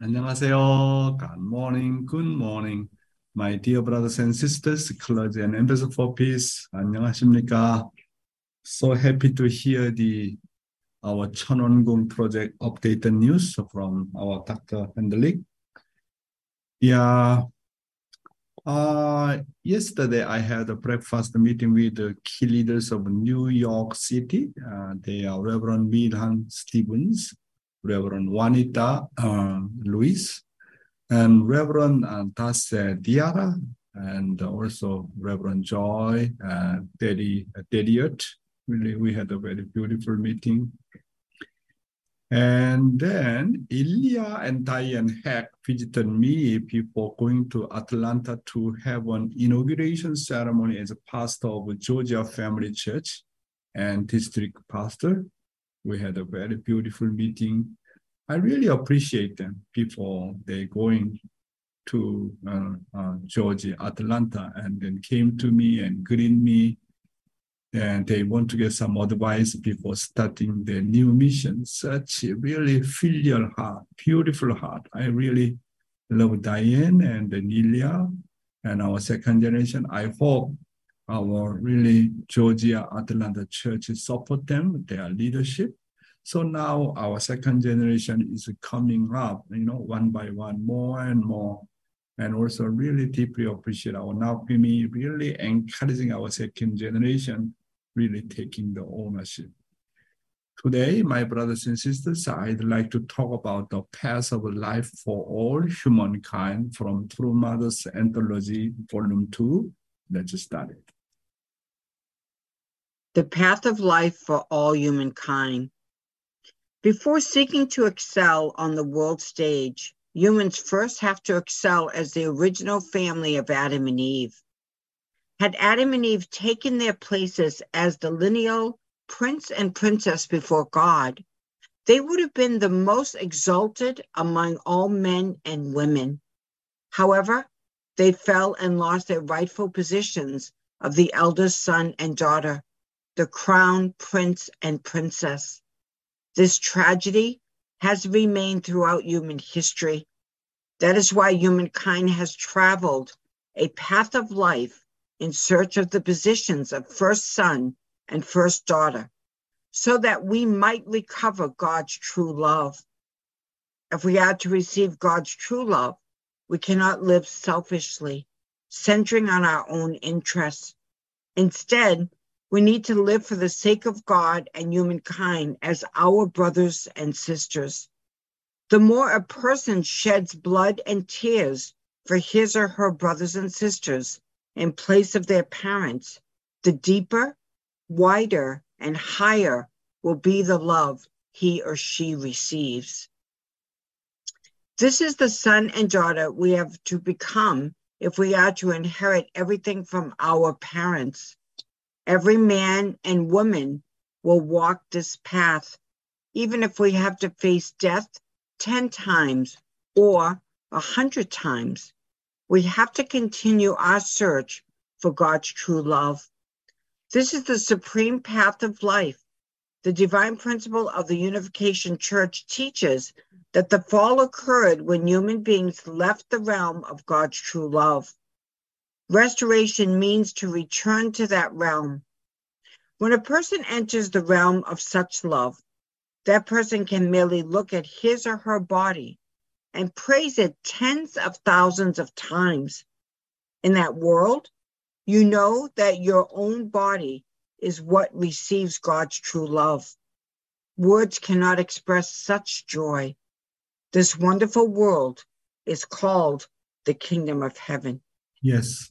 안녕하세요. Good morning, good morning. My dear brothers and sisters, clergy and ambassador for peace. 안녕하십니까? So happy to hear the our 천원궁 project updated news from our Dr. Hendrik. Yeah. Uh, yesterday I had a breakfast meeting with the key leaders of New York City. Uh, they are Reverend Milhan Stevens, Reverend Juanita uh, Luis, and Reverend Tasse Diara, and also Reverend Joy, uh, Daddy, uh, Daddyot. Really, we had a very beautiful meeting. And then Ilya and Diane Heck visited me before going to Atlanta to have an inauguration ceremony as a pastor of Georgia Family Church and district pastor. We had a very beautiful meeting. I really appreciate them before they going to uh, uh, Georgia, Atlanta, and then came to me and greeted me. And they want to get some advice before starting their new mission. Such a really filial heart, beautiful heart. I really love Diane and Nelia and our second generation. I hope our really Georgia Atlanta church support them, their leadership. So now our second generation is coming up, you know, one by one, more and more. And also really deeply appreciate our Naomi really encouraging our second generation, really taking the ownership. Today, my brothers and sisters, I'd like to talk about the path of life for all humankind from True Mother's Anthology, Volume 2. Let's start it. The path of life for all humankind. Before seeking to excel on the world stage, humans first have to excel as the original family of Adam and Eve. Had Adam and Eve taken their places as the lineal prince and princess before God, they would have been the most exalted among all men and women. However, they fell and lost their rightful positions of the eldest son and daughter, the crown prince and princess. This tragedy has remained throughout human history. That is why humankind has traveled a path of life in search of the positions of first son and first daughter, so that we might recover God's true love. If we are to receive God's true love, we cannot live selfishly, centering on our own interests. Instead, we need to live for the sake of God and humankind as our brothers and sisters. The more a person sheds blood and tears for his or her brothers and sisters in place of their parents, the deeper, wider, and higher will be the love he or she receives. This is the son and daughter we have to become if we are to inherit everything from our parents. Every man and woman will walk this path, even if we have to face death 10 times or a 100 times. We have to continue our search for God's true love. This is the supreme path of life. The divine principle of the Unification Church teaches that the fall occurred when human beings left the realm of God's true love. Restoration means to return to that realm. When a person enters the realm of such love, that person can merely look at his or her body and praise it tens of thousands of times. In that world, you know that your own body is what receives God's true love. Words cannot express such joy. This wonderful world is called the kingdom of heaven. Yes.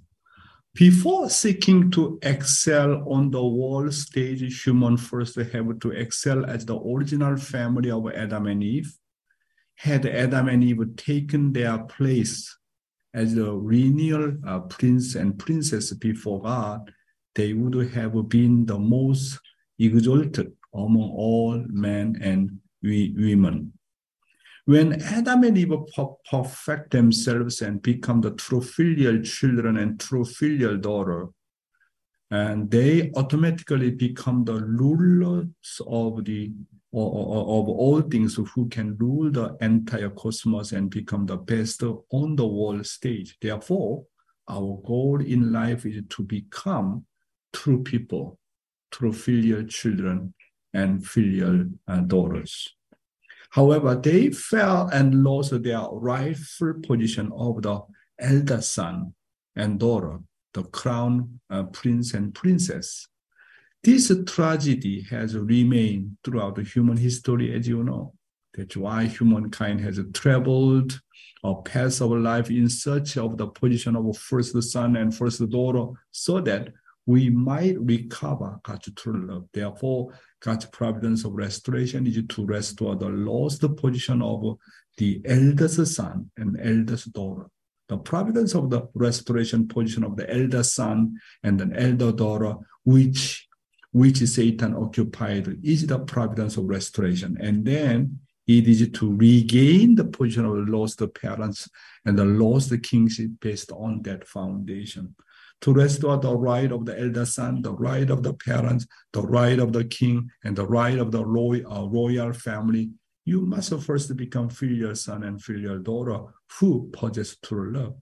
Before seeking to excel on the world stage, human first have to excel as the original family of Adam and Eve. Had Adam and Eve taken their place as the lineal uh, prince and princess before God, they would have been the most exalted among all men and women. When Adam and Eve perfect themselves and become the true filial children and true filial daughter, and they automatically become the rulers of the of all things who can rule the entire cosmos and become the best on the world stage. Therefore, our goal in life is to become true people, true filial children, and filial uh, daughters. However, they fell and lost their rightful position of the elder son and daughter, the crown uh, prince and princess. This tragedy has remained throughout human history, as you know. That's why humankind has traveled or path of life in search of the position of first son and first daughter, so that we might recover God's true love. Therefore, God's providence of restoration is to restore the lost position of the eldest son and eldest daughter. The providence of the restoration position of the elder son and an elder daughter, which which Satan occupied, is the providence of restoration. And then it is to regain the position of the lost parents and the lost kingship based on that foundation to restore the right of the elder son, the right of the parents, the right of the king, and the right of the royal, uh, royal family, you must first become filial son and filial daughter who possess true love.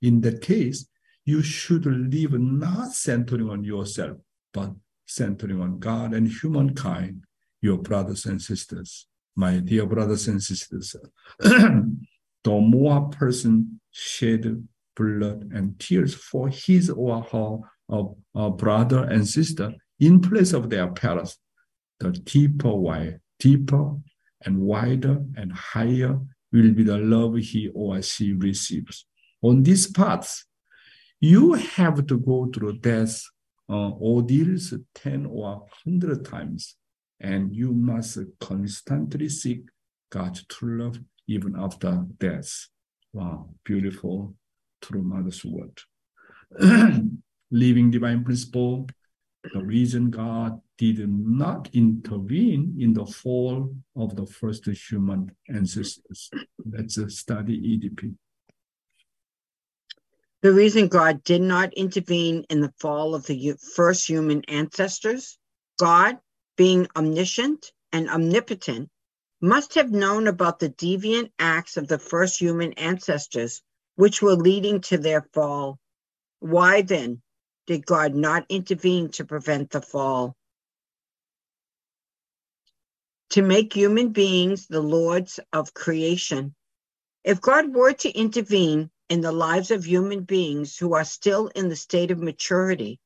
In that case, you should live not centering on yourself, but centering on God and humankind, your brothers and sisters. My dear brothers and sisters, the more person shed blood and tears for his or her uh, brother and sister in place of their parents, the deeper why, deeper and wider and higher will be the love he or she receives. On this path, you have to go through death uh, ordeals 10 or 100 times, and you must constantly seek God's true love even after death. Wow, beautiful through Mother's word. Living divine principle, the reason God did not intervene in the fall of the first human ancestors. Let's study EDP. The reason God did not intervene in the fall of the first human ancestors, God, being omniscient and omnipotent, must have known about the deviant acts of the first human ancestors which were leading to their fall. Why then did God not intervene to prevent the fall? To make human beings the lords of creation. If God were to intervene in the lives of human beings who are still in the state of maturity,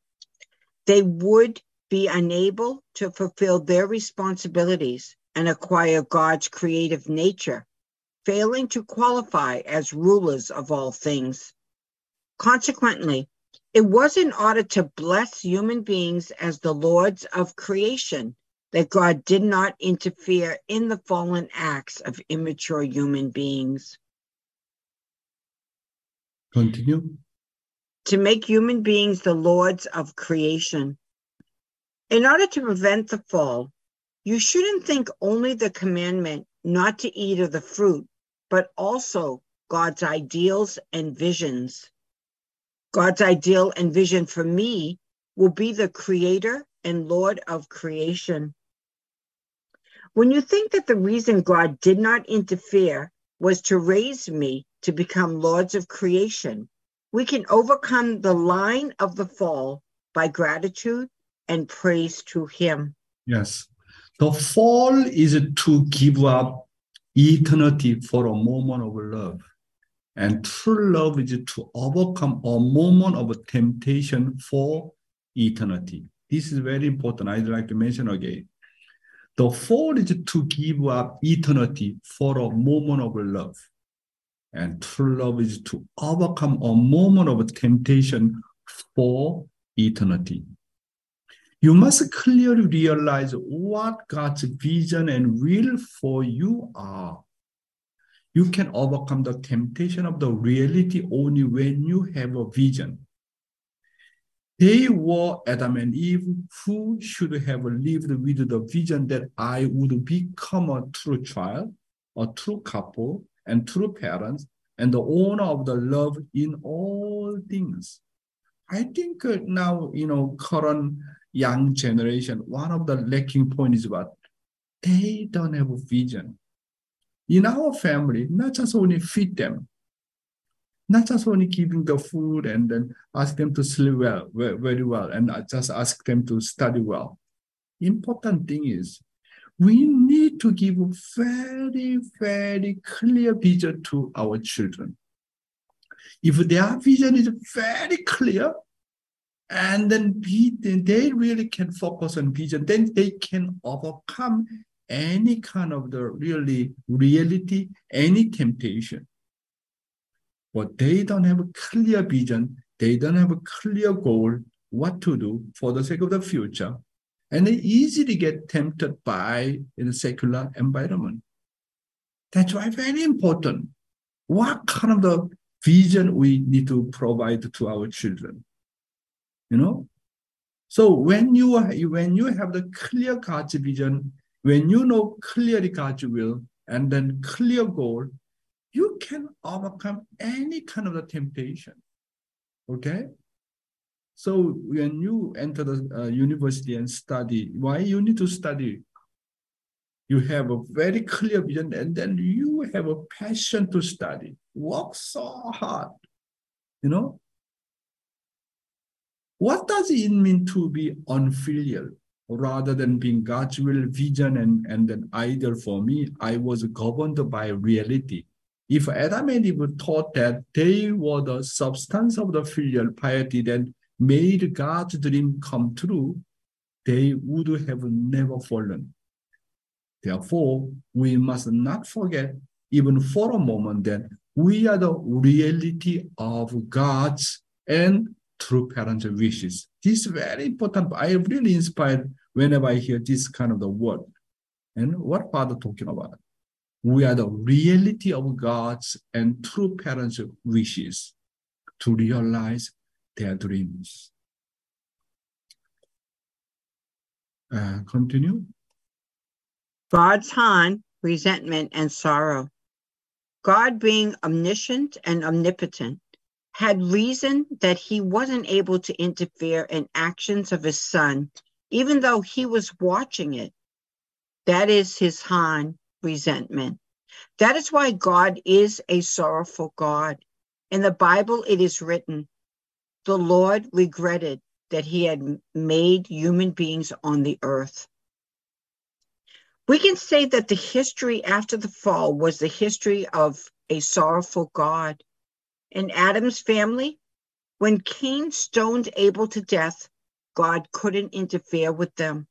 they would be unable to fulfill their responsibilities and acquire God's creative nature failing to qualify as rulers of all things. Consequently, it was in order to bless human beings as the lords of creation that God did not interfere in the fallen acts of immature human beings. Continue. To make human beings the lords of creation. In order to prevent the fall, you shouldn't think only the commandment not to eat of the fruit but also God's ideals and visions. God's ideal and vision for me will be the creator and Lord of creation. When you think that the reason God did not interfere was to raise me to become lords of creation, we can overcome the line of the fall by gratitude and praise to Him. Yes. The fall is to give up eternity for a moment of love. And true love is to overcome a moment of temptation for eternity. This is very important. I'd like to mention again. The fall is to give up eternity for a moment of love. And true love is to overcome a moment of temptation for eternity. You must clearly realize what God's vision and will for you are. You can overcome the temptation of the reality only when you have a vision. They were Adam and Eve who should have lived with the vision that I would become a true child, a true couple, and true parents, and the owner of the love in all things. I think uh, now, you know, current young generation, one of the lacking points is about they don't have a vision. In our family, not just only feed them, not just only giving the food and then ask them to sleep well, very well, and just ask them to study well. Important thing is we need to give a very, very clear vision to our children. If their vision is very clear, and then they really can focus on vision, then they can overcome any kind of the really reality, any temptation. But they don't have a clear vision, they don't have a clear goal, what to do for the sake of the future. And they easily get tempted by in a secular environment. That's why very important. What kind of the vision we need to provide to our children? You know? So when you when you have the clear God's vision, when you know clearly God's will, and then clear goal, you can overcome any kind of the temptation. Okay? So when you enter the uh, university and study, why you need to study? You have a very clear vision and then you have a passion to study. Work so hard, you know? What does it mean to be unfilial? rather than being God's will, vision, and, and an idol for me, I was governed by reality. If Adam and Eve thought that they were the substance of the filial piety that made God's dream come true, they would have never fallen. Therefore, we must not forget, even for a moment, that we are the reality of God's and true parents' wishes. This is very important. I really inspired whenever I hear this kind of the word. And what Father talking about? We are the reality of God's and true parents' wishes to realize their dreams. Uh, continue. God's Han, resentment and sorrow. God being omniscient and omnipotent had reason that he wasn't able to interfere in actions of his son, even though he was watching it. That is his Han resentment. That is why God is a sorrowful God. In the Bible, it is written, the Lord regretted that he had made human beings on the earth. We can say that the history after the fall was the history of a sorrowful God. In Adam's family, when Cain stoned Abel to death, God couldn't interfere with them.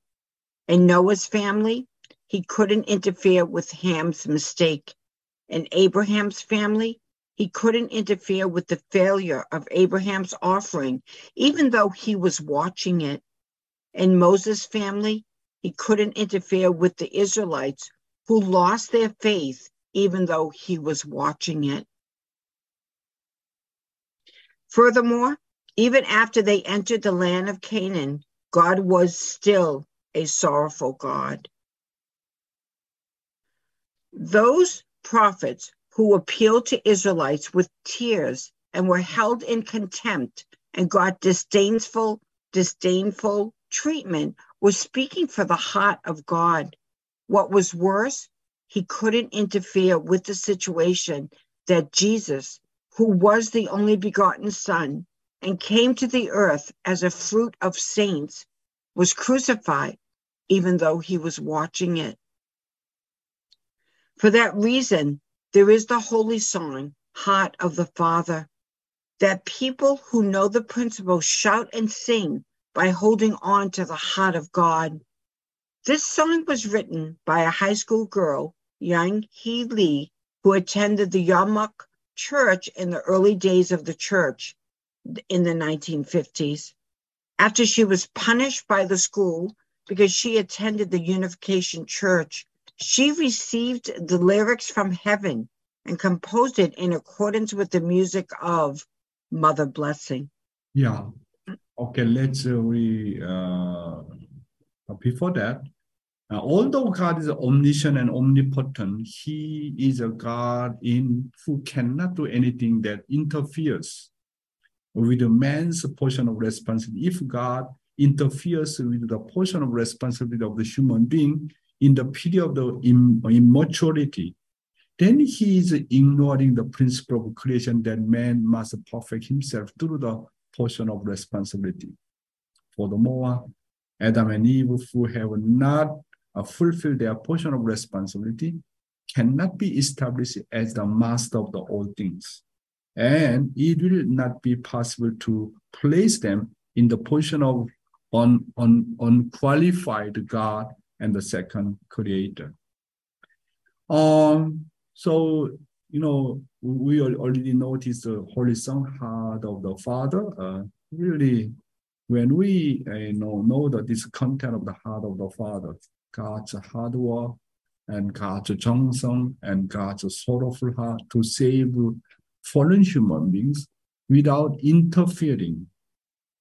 In Noah's family, he couldn't interfere with Ham's mistake. In Abraham's family, he couldn't interfere with the failure of Abraham's offering, even though he was watching it. In Moses' family, he couldn't interfere with the Israelites who lost their faith, even though he was watching it. Furthermore, even after they entered the land of Canaan, God was still a sorrowful God. Those prophets who appealed to Israelites with tears and were held in contempt and got disdainful, disdainful treatment were speaking for the heart of God. What was worse, he couldn't interfere with the situation that Jesus, who was the only begotten Son and came to the earth as a fruit of saints, was crucified, even though he was watching it. For that reason, there is the holy song, Heart of the Father, that people who know the principle shout and sing by holding on to the heart of God. This song was written by a high school girl, Yang Hee Lee, who attended the Yarmuk church in the early days of the church in the 1950s. After she was punished by the school because she attended the Unification Church, she received the lyrics from heaven and composed it in accordance with the music of Mother Blessing. Yeah. Okay, let's uh, we uh, before that, although God is omniscient and omnipotent, He is a God in who cannot do anything that interferes with the man's portion of responsibility. If God interferes with the portion of responsibility of the human being in the period of the immaturity, then he is ignoring the principle of creation that man must perfect himself through the portion of responsibility. Furthermore, Adam and Eve who have not uh, fulfilled their portion of responsibility cannot be established as the master of the all things. And it will not be possible to place them in the position of un, un, unqualified God and the second creator. Um, so, you know, we already noticed the Holy Son heart of the Father. Uh, really, when we uh, you know, know that this content of the heart of the Father, God's hard work and God's 정성 and God's sorrowful heart to save fallen human beings without interfering,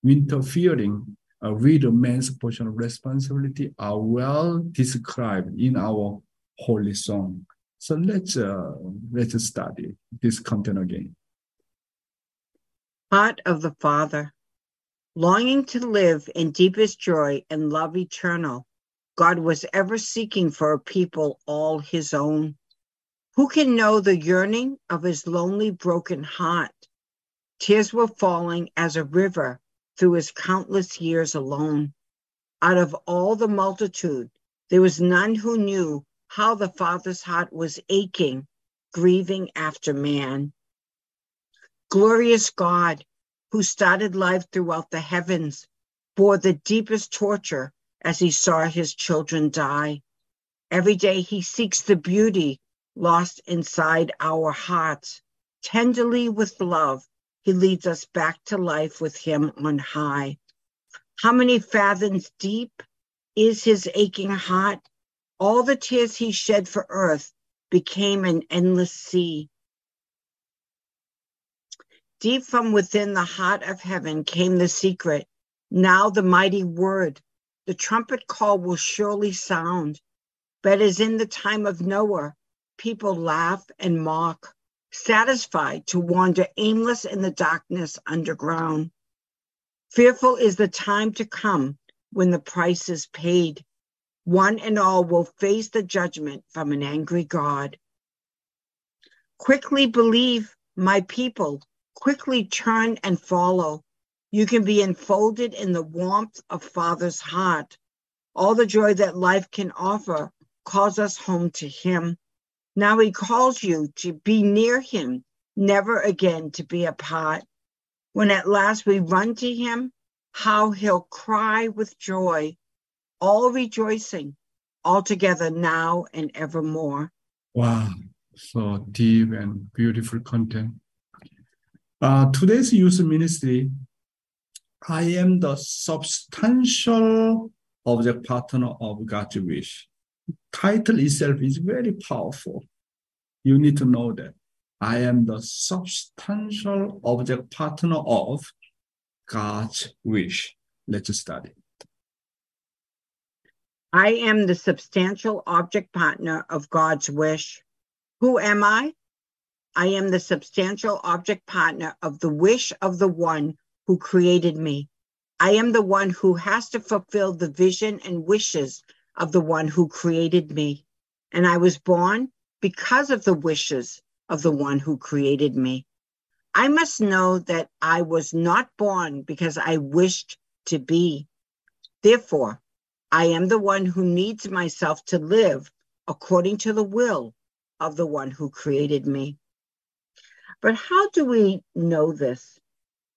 interfering uh, with man's portion of responsibility are well described in our holy song. So let's uh, let's study this content again. Heart of the Father, longing to live in deepest joy and love eternal, God was ever seeking for a people all his own. Who can know the yearning of his lonely, broken heart? Tears were falling as a river through his countless years alone. Out of all the multitude, there was none who knew how the Father's heart was aching, grieving after man. Glorious God, who started life throughout the heavens, bore the deepest torture as he saw his children die. Every day he seeks the beauty lost inside our hearts. Tenderly with love, he leads us back to life with him on high. How many fathoms deep is his aching heart? All the tears he shed for earth became an endless sea. Deep from within the heart of heaven came the secret. Now the mighty word, the trumpet call will surely sound. But as in the time of Noah, people laugh and mock, satisfied to wander aimless in the darkness underground. Fearful is the time to come when the price is paid one and all will face the judgment from an angry God. Quickly believe, my people, quickly turn and follow. You can be enfolded in the warmth of Father's heart. All the joy that life can offer calls us home to Him. Now He calls you to be near Him, never again to be apart. When at last we run to Him, how He'll cry with joy all rejoicing, all together now and evermore. Wow, so deep and beautiful content. Uh, today's youth ministry, I am the substantial object partner of God's wish. Title itself is very powerful. You need to know that. I am the substantial object partner of God's wish. Let's study. I am the substantial object partner of God's wish. Who am I? I am the substantial object partner of the wish of the one who created me. I am the one who has to fulfill the vision and wishes of the one who created me. And I was born because of the wishes of the one who created me. I must know that I was not born because I wished to be. Therefore, I am the one who needs myself to live according to the will of the one who created me. But how do we know this?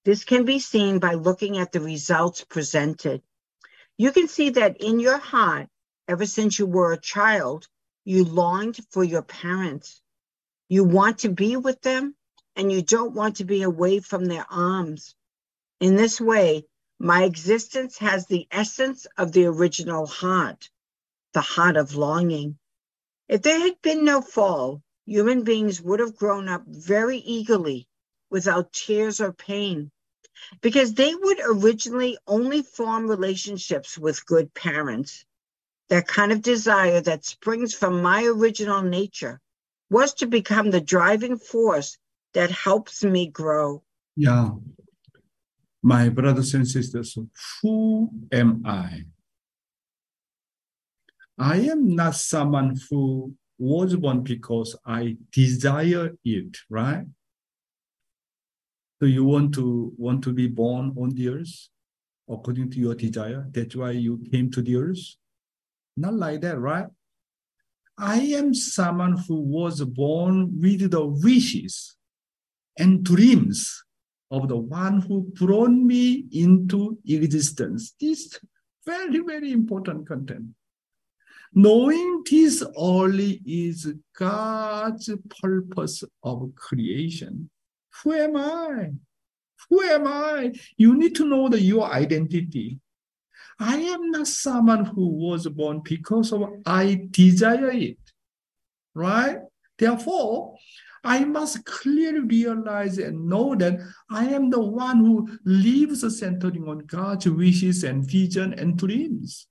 This can be seen by looking at the results presented. You can see that in your heart, ever since you were a child, you longed for your parents. You want to be with them and you don't want to be away from their arms. In this way, my existence has the essence of the original heart, the heart of longing. If there had been no fall, human beings would have grown up very eagerly without tears or pain because they would originally only form relationships with good parents. That kind of desire that springs from my original nature was to become the driving force that helps me grow. Yeah. My brothers and sisters, who am I? I am not someone who was born because I desire it, right? So you want to want to be born on the earth according to your desire. That's why you came to the earth. Not like that, right? I am someone who was born with the wishes and dreams of the one who brought me into existence. This very, very important content. Knowing this only is God's purpose of creation. Who am I? Who am I? You need to know the, your identity. I am not someone who was born because of I desire it, right? Therefore, I must clearly realize and know that I am the one who lives centering on God's wishes and vision and dreams.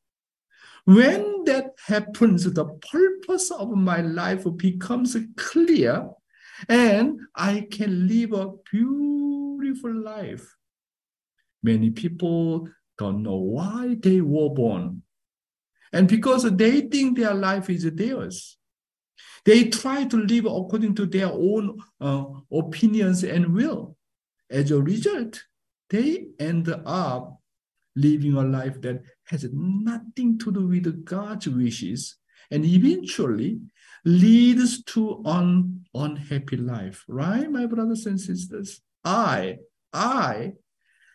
When that happens, the purpose of my life becomes clear and I can live a beautiful life. Many people don't know why they were born. And because they think their life is theirs, they try to live according to their own uh, opinions and will. As a result, they end up living a life that has nothing to do with God's wishes and eventually leads to an unhappy life, right, my brothers and sisters? I, I,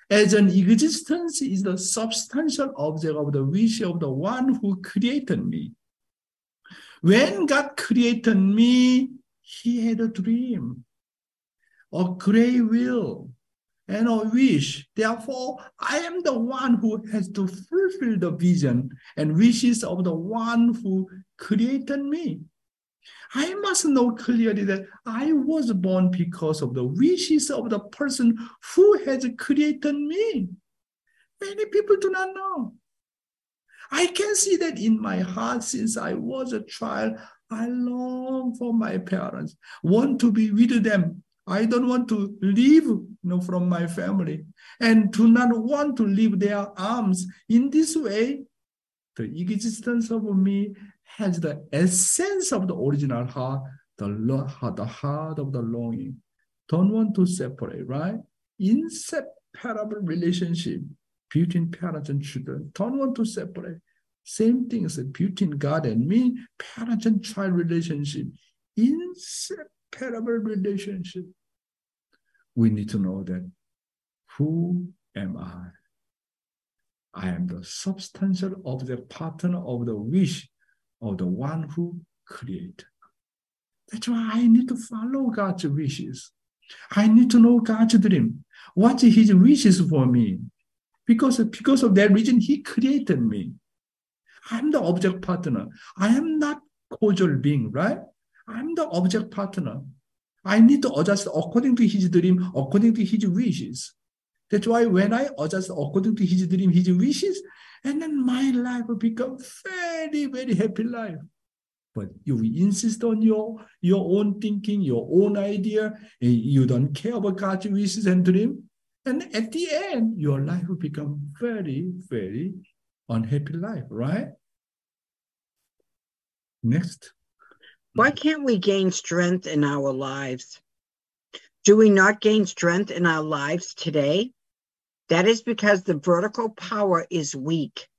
as an existence is the substantial object of the wish of the one who created me. When God created me, he had a dream, a great will, and a wish. Therefore, I am the one who has to fulfill the vision and wishes of the one who created me. I must know clearly that I was born because of the wishes of the person who has created me. Many people do not know. I can see that in my heart since I was a child. I long for my parents, want to be with them. I don't want to leave you know, from my family and do not want to leave their arms. In this way, the existence of me has the essence of the original heart, the, the heart of the longing. Don't want to separate, right? Inseparable relationship between parents and children. Don't want to separate. Same thing as between God and me, parent and child relationship. Inseparable relationship. We need to know that who am I? I am the substantial object partner of the wish of the one who created. That's why I need to follow God's wishes. I need to know God's dream. What his wishes for me? Because, because of that reason, he created me. I'm the object partner. I am not causal being, right? I'm the object partner. I need to adjust according to his dream, according to his wishes. That's why when I adjust according to his dream, his wishes, and then my life will become very, very happy life. But you insist on your, your own thinking, your own idea, and you don't care about God's wishes and dream. And at the end, your life will become very, very unhappy life, right? Next. Why can't we gain strength in our lives? Do we not gain strength in our lives today? That is because the vertical power is weak.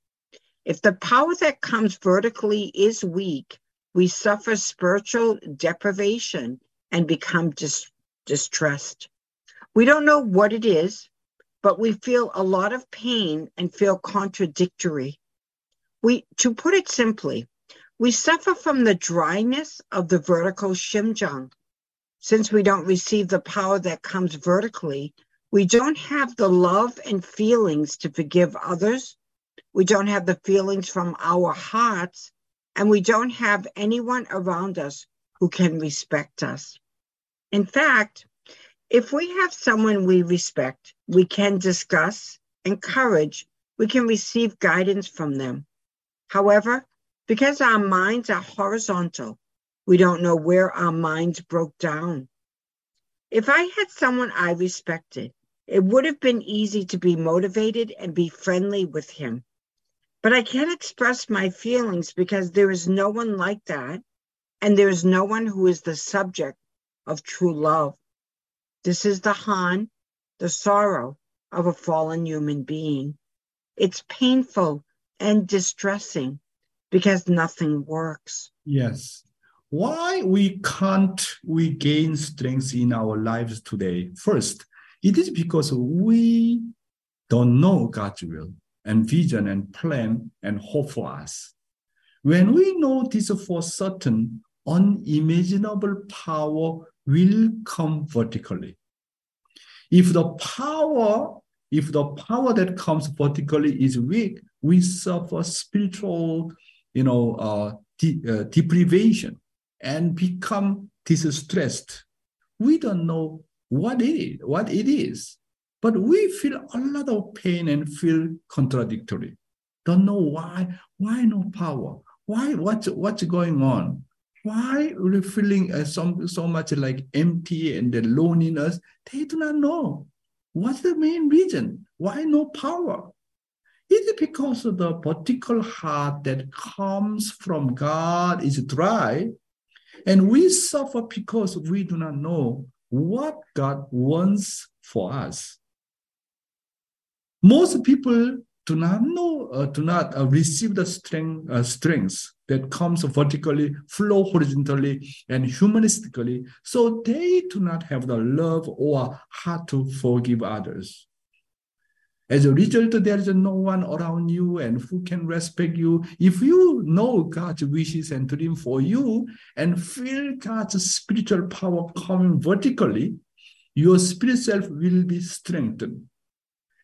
If the power that comes vertically is weak, we suffer spiritual deprivation and become dis- distressed. We don't know what it is, but we feel a lot of pain and feel contradictory. We, to put it simply, we suffer from the dryness of the vertical shimjang. Since we don't receive the power that comes vertically, we don't have the love and feelings to forgive others. We don't have the feelings from our hearts, and we don't have anyone around us who can respect us. In fact, if we have someone we respect, we can discuss, encourage, we can receive guidance from them. However, because our minds are horizontal, we don't know where our minds broke down. If I had someone I respected It would have been easy to be motivated and be friendly with him. But I can't express my feelings because there is no one like that, and there is no one who is the subject of true love. This is the Han, the sorrow of a fallen human being. It's painful and distressing because nothing works. Yes. Why we can't we gain strength in our lives today? First, it is because we don't know God's will and vision and plan and hope for us. When we know this for certain, unimaginable power will come vertically. If the power, if the power that comes vertically is weak, we suffer spiritual, you know, uh, de- uh, deprivation and become distressed. We don't know what it is, what it is, but we feel a lot of pain and feel contradictory. Don't know why. Why no power? Why? What's what's going on? Why we feeling uh, so, much like empty and the loneliness? They do not know. What's the main reason? Why no power? Is it because of the particular heart that comes from God is dry? And we suffer because we do not know what God wants for us. Most people do not know, uh, do not uh, receive the strength, uh, that comes vertically, flow horizontally, and humanistically. So they do not have the love or heart to forgive others. As a result, there is no one around you and who can respect you. If you know God's wishes and dream for you and feel God's spiritual power coming vertically, your spirit self will be strengthened.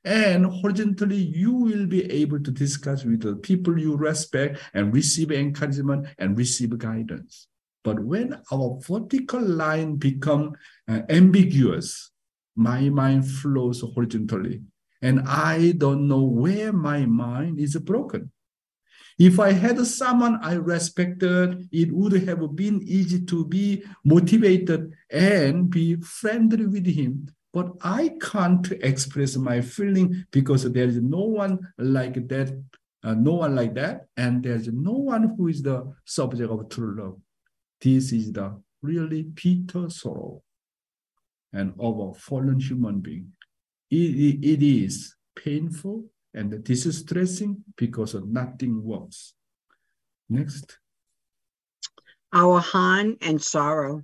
And horizontally, you will be able to discuss with the people you respect and receive encouragement and receive guidance. But when our vertical line become uh, ambiguous, my mind flows horizontally and I don't know where my mind is broken. If I had someone I respected, it would have been easy to be motivated and be friendly with him. But I can't express my feeling because there is no one like that, uh, no one like that, and there's no one who is the subject of true love. This is the really bitter sorrow and of a fallen human being it, it is painful and distressing because nothing works. Next. Our Han and sorrow.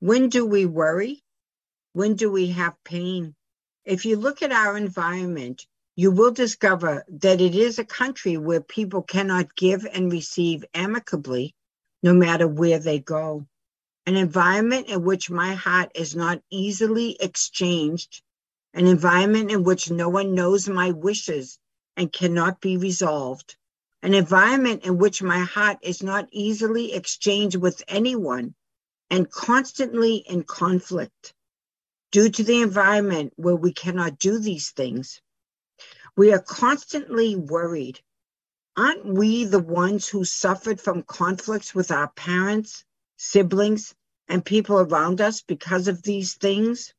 When do we worry? When do we have pain? If you look at our environment, you will discover that it is a country where people cannot give and receive amicably, no matter where they go. An environment in which my heart is not easily exchanged an environment in which no one knows my wishes and cannot be resolved, an environment in which my heart is not easily exchanged with anyone and constantly in conflict. Due to the environment where we cannot do these things, we are constantly worried. Aren't we the ones who suffered from conflicts with our parents, siblings, and people around us because of these things?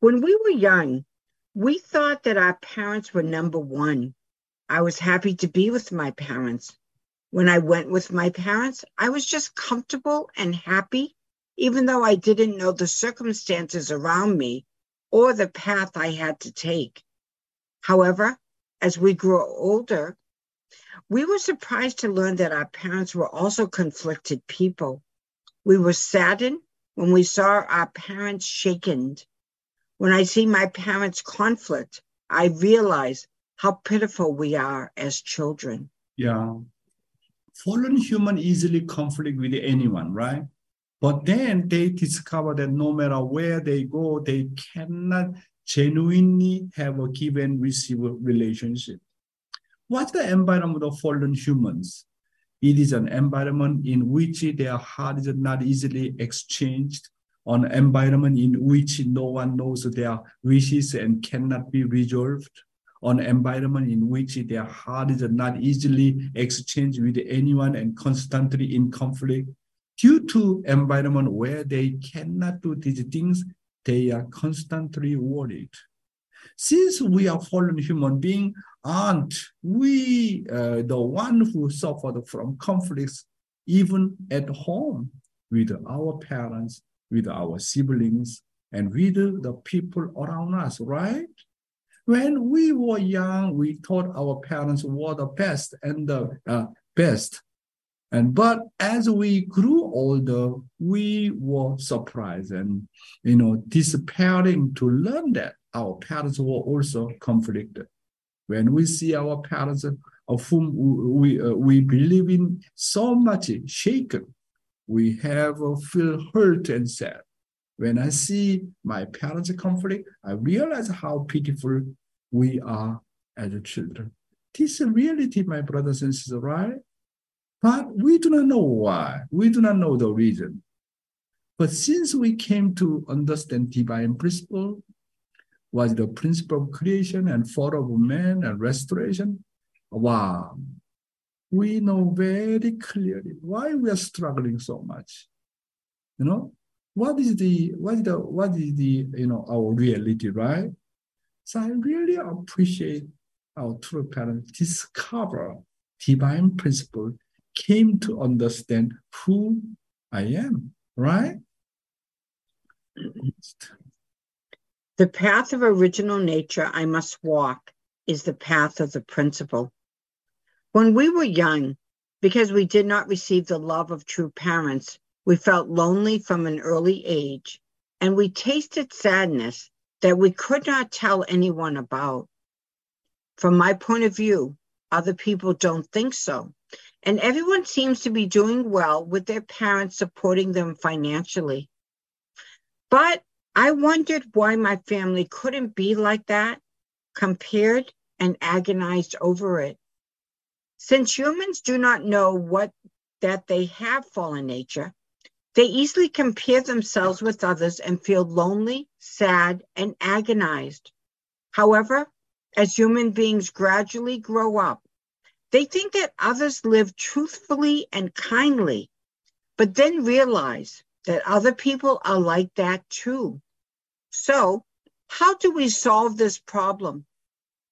When we were young, we thought that our parents were number one. I was happy to be with my parents. When I went with my parents, I was just comfortable and happy, even though I didn't know the circumstances around me or the path I had to take. However, as we grew older, we were surprised to learn that our parents were also conflicted people. We were saddened when we saw our parents shaken when I see my parents' conflict, I realize how pitiful we are as children. Yeah. Fallen human easily conflict with anyone, right? But then they discover that no matter where they go, they cannot genuinely have a give and receive relationship. What's the environment of fallen humans? It is an environment in which their heart is not easily exchanged an environment in which no one knows their wishes and cannot be resolved, on an environment in which their heart is not easily exchanged with anyone and constantly in conflict, due to environment where they cannot do these things, they are constantly worried. Since we are fallen human beings, aren't we uh, the one who suffered from conflicts even at home with our parents, with our siblings, and with the people around us, right? When we were young, we thought our parents were the best and the uh, best. And but as we grew older, we were surprised and you know despairing to learn that our parents were also conflicted. When we see our parents of whom we uh, we believe in so much shaken, we have uh, feel hurt and sad. When I see my parents' conflict, I realize how pitiful we are as children. This is reality, my brothers and sisters, right? But we do not know why. We do not know the reason. But since we came to understand divine principle, was the principle of creation and fall of man and restoration, wow, we know very clearly why we are struggling so much. You know, what is the what is the what is the you know our reality, right? So I really appreciate our true parents discover divine principle, came to understand who I am, right? The path of original nature I must walk is the path of the principle. When we were young, because we did not receive the love of true parents, we felt lonely from an early age, and we tasted sadness that we could not tell anyone about. From my point of view, other people don't think so. And everyone seems to be doing well with their parents supporting them financially. But I wondered why my family couldn't be like that, compared and agonized over it. Since humans do not know what that they have fallen nature, they easily compare themselves with others and feel lonely, sad, and agonized. However, as human beings gradually grow up, they think that others live truthfully and kindly, but then realize that other people are like that too. So, how do we solve this problem?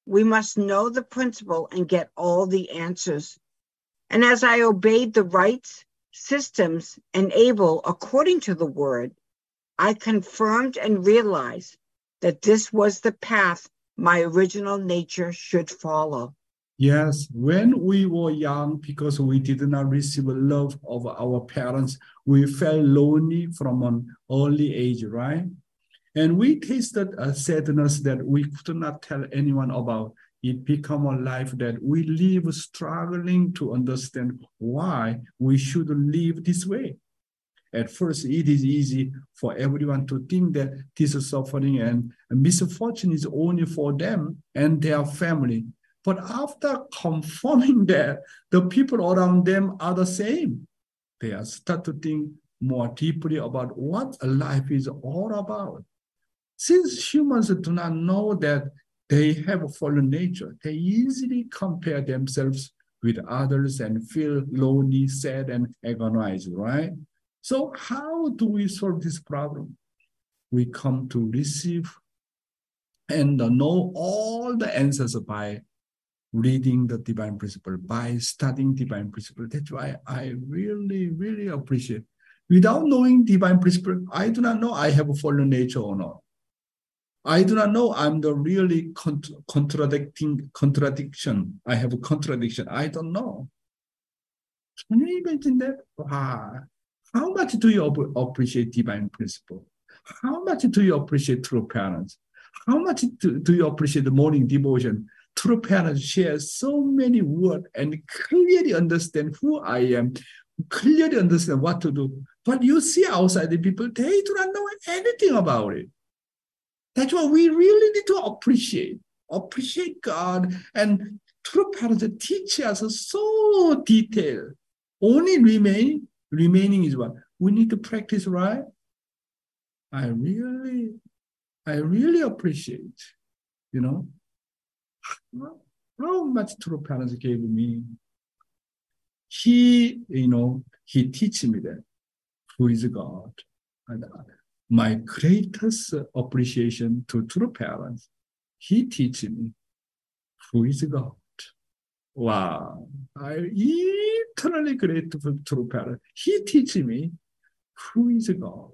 We must know the principle and get all the answers. And as I obeyed the rites systems enable according to the word, I confirmed and realized that this was the path my original nature should follow. Yes, when we were young, because we did not receive love of our parents, we felt lonely from an early age, right? And we tasted a sadness that we could not tell anyone about it become a life that we live struggling to understand why we should live this way. At first, it is easy for everyone to think that this suffering and misfortune is only for them and their family. But after confirming that the people around them are the same, they start to think more deeply about what life is all about. Since humans do not know that they have a fallen nature. They easily compare themselves with others and feel lonely, sad, and agonized, right? So, how do we solve this problem? We come to receive and know all the answers by reading the divine principle, by studying divine principle. That's why I really, really appreciate. Without knowing divine principle, I do not know I have a fallen nature or not. I do not know. I'm the really cont- contradicting contradiction. I have a contradiction. I don't know. Can you imagine that? How much do you appreciate divine principle? How much do you appreciate true parents? How much do, do you appreciate the morning devotion? True parents share so many words and clearly understand who I am, clearly understand what to do. But you see outside the people, they do not know anything about it. That's what we really need to appreciate. Appreciate God and true parents teach us so detailed. Only remain remaining is what we need to practice right. I really, I really appreciate, you know, how much true parents gave me. He, you know, he teach me that who is God. And my greatest appreciation to true parents. He teach me who is God. Wow, I eternally grateful to true parents. He teach me who is God.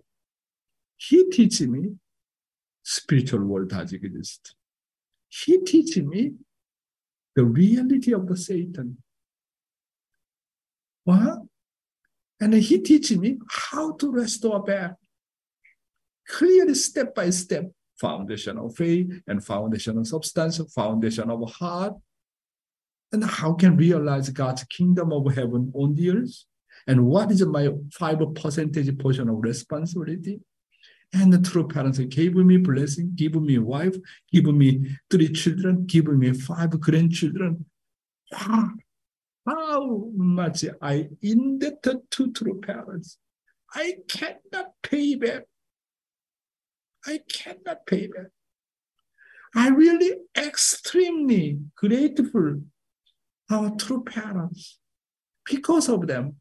He teach me spiritual world does exist. He teach me the reality of the Satan. What? And he teach me how to restore back. Clearly, step by step, foundation of faith and foundation of substance, foundation of heart, and how can realize God's kingdom of heaven on the earth? And what is my five percentage portion of responsibility? And the true parents gave me blessing, give me wife, give me three children, give me five grandchildren. How much I indebted to true parents. I cannot pay back. I cannot pay back. I really extremely grateful our true parents. Because of them,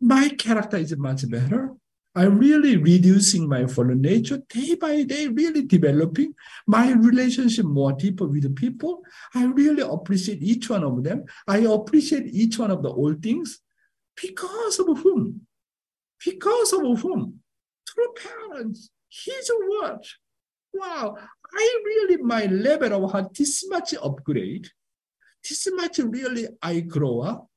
my character is much better. I'm really reducing my fallen nature day by day, really developing my relationship more deeper with the people. I really appreciate each one of them. I appreciate each one of the old things because of whom? Because of whom? True parents, his word. Wow, I really, my level of heart, this much upgrade this much really I grow up.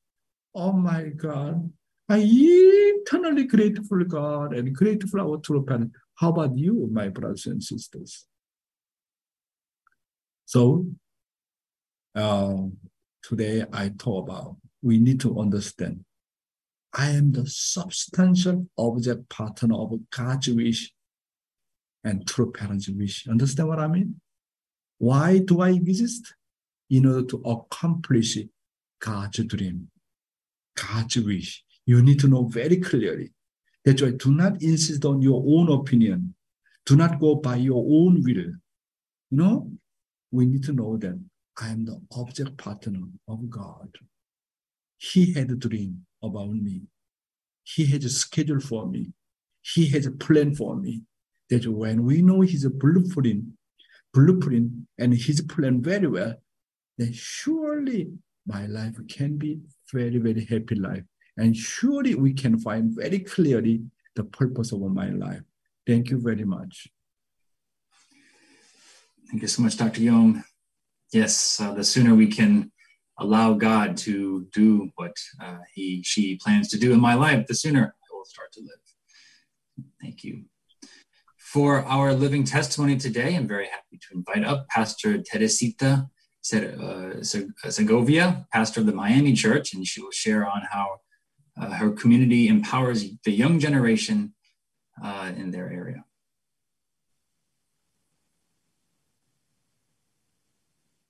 Oh my God. I eternally grateful God and grateful our true parents. How about you, my brothers and sisters? So uh, today I talk about we need to understand I am the substantial object partner of God's wish and true parents' wish. Understand what I mean? Why do I exist? in order to accomplish God's dream, God's wish. You need to know very clearly. That's why do not insist on your own opinion. Do not go by your own will. You know, we need to know that I am the object partner of God. He had a dream about me. He has a schedule for me. He has a plan for me. That when we know his blueprint, blueprint and his plan very well, then surely my life can be very, very happy life. And surely we can find very clearly the purpose of my life. Thank you very much. Thank you so much, Dr. Young. Yes, uh, the sooner we can allow God to do what uh, he, she plans to do in my life, the sooner I will start to live. Thank you. For our living testimony today, I'm very happy to invite up Pastor Teresita uh, Segovia, pastor of the Miami Church, and she will share on how uh, her community empowers the young generation uh, in their area.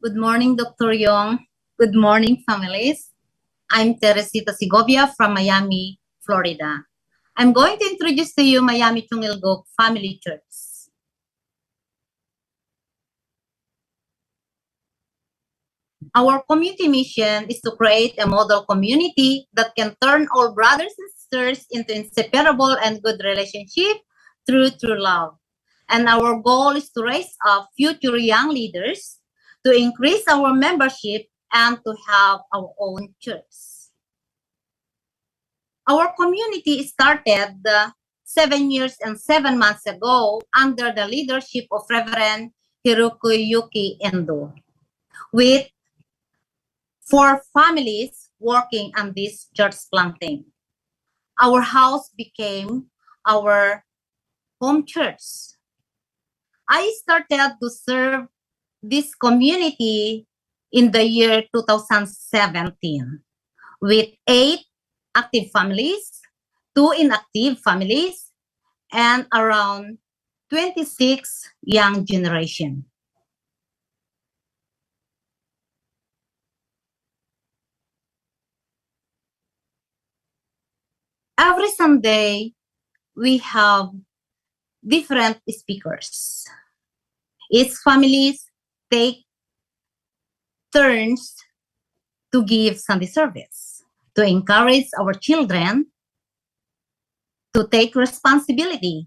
Good morning, Dr. Young. Good morning, families. I'm Teresita Segovia from Miami, Florida. I'm going to introduce to you Miami Cheon Il Guk Family Church. Our community mission is to create a model community that can turn all brothers and sisters into inseparable and good relationship through true love. And our goal is to raise up future young leaders, to increase our membership, and to have our own church. Our community started uh, seven years and seven months ago under the leadership of Reverend Hiroyuki Endo with four families working on this church planting. Our house became our home church. I started to serve this community in the year 2017 with eight active families, two inactive families, and around 26 young generation. every Sunday, we have different speakers. Each families take turns to give Sunday service, to encourage our children to take responsibility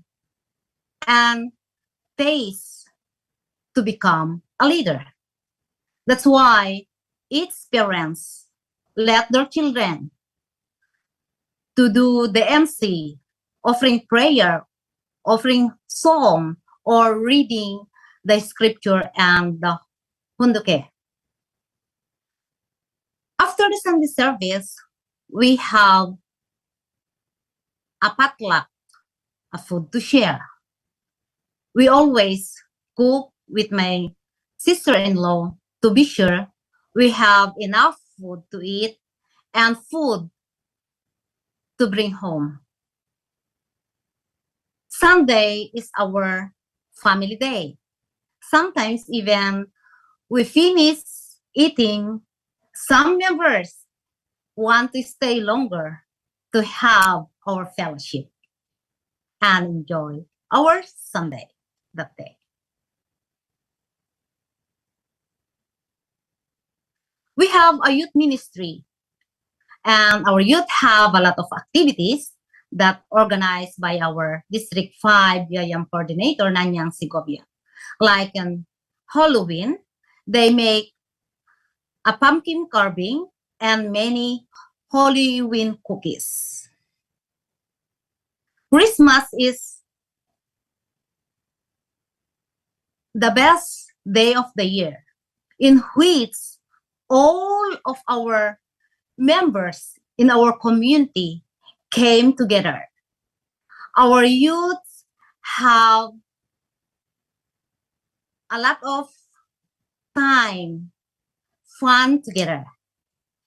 and taste to become a leader. That's why its parents let their children to do the MC, offering prayer, offering song, or reading the scripture and the Hoon Dok Hae. After the Sunday service, we have a potluck, a food to share. We always cook with my sister-in-law to be sure we have enough food to eat and food to bring home. Sunday is our family day. Sometimes even we finish eating, some members want to stay longer to have our fellowship and enjoy our Sunday that day. We have a youth ministry and our youth have a lot of activities that organized by our District 5 Yayam Coordinator, Nanyang Segovia. Like in Halloween, they make a pumpkin carving and many Halloween cookies. Christmas is the best day of the year in which all of our members in our community came together. Our youth have a lot of time, fun together,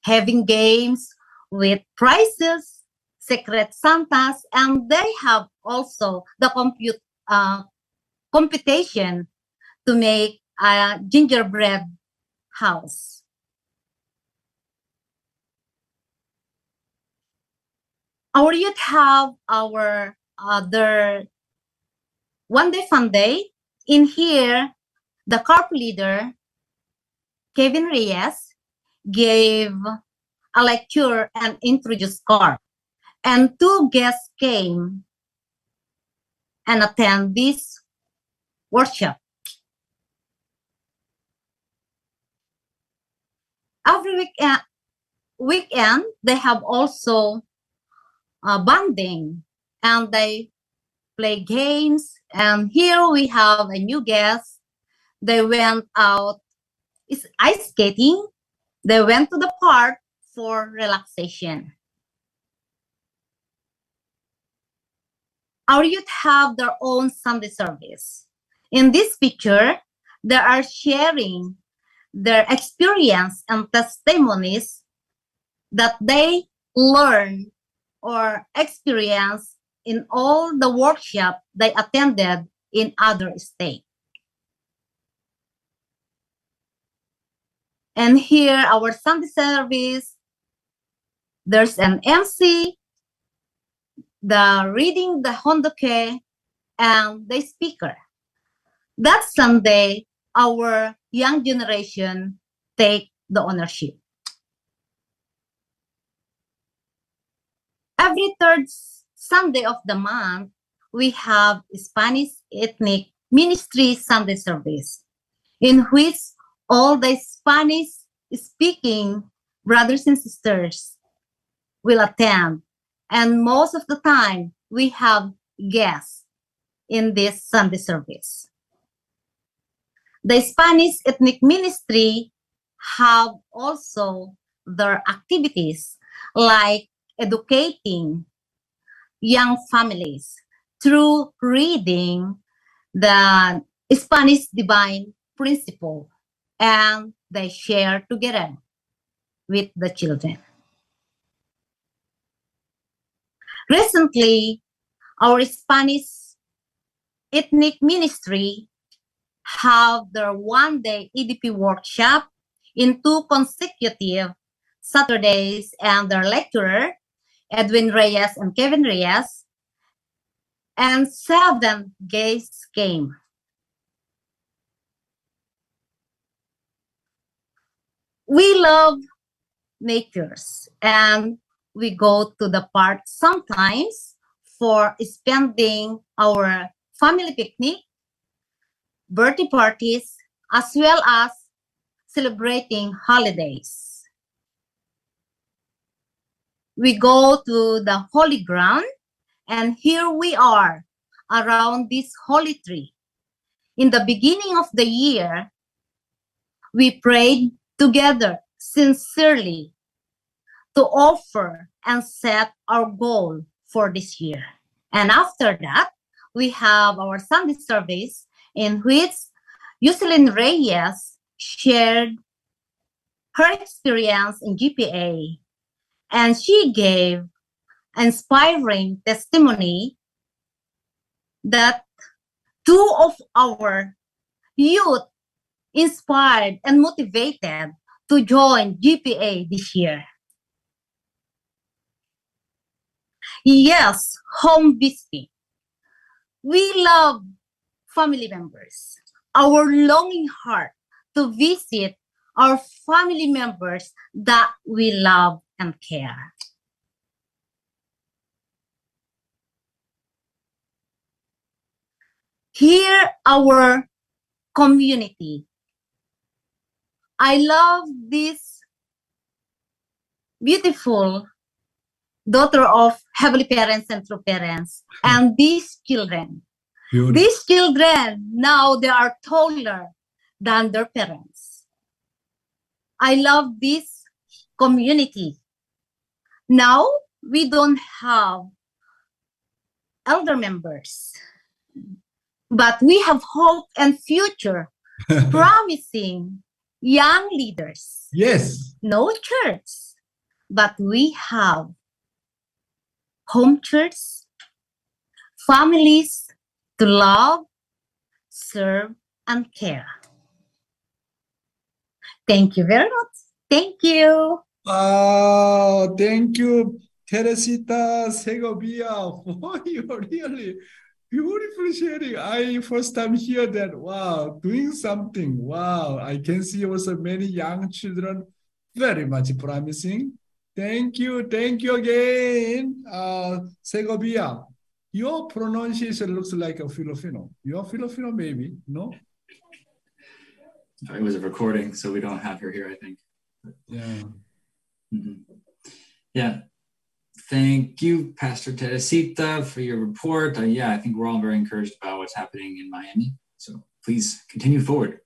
having games with prizes, secret Santas, and they have also the compute uh, competition to make a gingerbread house. our youth have our other one day fun day. In here, the CARP leader, Kevin Reyes, gave a lecture and introduced CARP. And two guests came and attend this workshop. Every weekend, weekend they have also uh, bonding and they play games. And here we have a new guest. They went out it's ice skating. They went to the park for relaxation. Our youth have their own Sunday service. In this picture, they are sharing their experience and testimonies that they learn or experience in all the workshop they attended in other states. And here, our Sunday service, there's an MC, the reading the Hoon Dok Hae, and the speaker. That Sunday, our young generation take the ownership. every third Sunday of the month, we have Spanish ethnic ministry Sunday service, in which all the Spanish speaking brothers and sisters will attend. And most of the time, we have guests in this Sunday service. The Spanish ethnic ministry have also their activities like educating young families through reading the Spanish divine principle and they share together with the children. Recently, our Spanish ethnic ministry have their one-day EDP workshop in two consecutive Saturdays and their lecturer Edwin Reyes and Kevin Reyes, and seven guests came. We love natures and we go to the park sometimes for spending our family picnic, birthday parties, as well as celebrating holidays. We go to the holy ground, and here we are around this holy tree. In the beginning of the year, we prayed together sincerely to offer and set our goal for this year. And after that, we have our Sunday service in which Yuselin Reyes shared her experience in GPA and she gave inspiring testimony that two of our youth inspired and motivated to join GPA this year. Yes, home visiting. We love family members. Our longing heart to visit our family members that we love and care. Here, our community. I love this beautiful daughter of heavenly parents and true parents and these children. Beautiful. These children now they are taller than their parents. I love this community. Now we don't have elder members, but we have hope and future promising young leaders. yes. No church, but we have home church, families to love, serve, and care. Thank you very much. Thank you. Wow, thank you, Teresita Segovia, for your really beautiful sharing. I first time hear that. Wow, doing something. Wow, I can see also many young children, very much promising. Thank you, thank you again, uh, Segovia. Your pronunciation looks like a Filipino. You're Filipino, maybe, no? It was a recording, so we don't have her here, I think. Yeah. Mhm. Yeah. Thank you, Pastor Teresita, for your report. Uh, yeah, I think we're all very encouraged about what's happening in Miami. So please continue forward.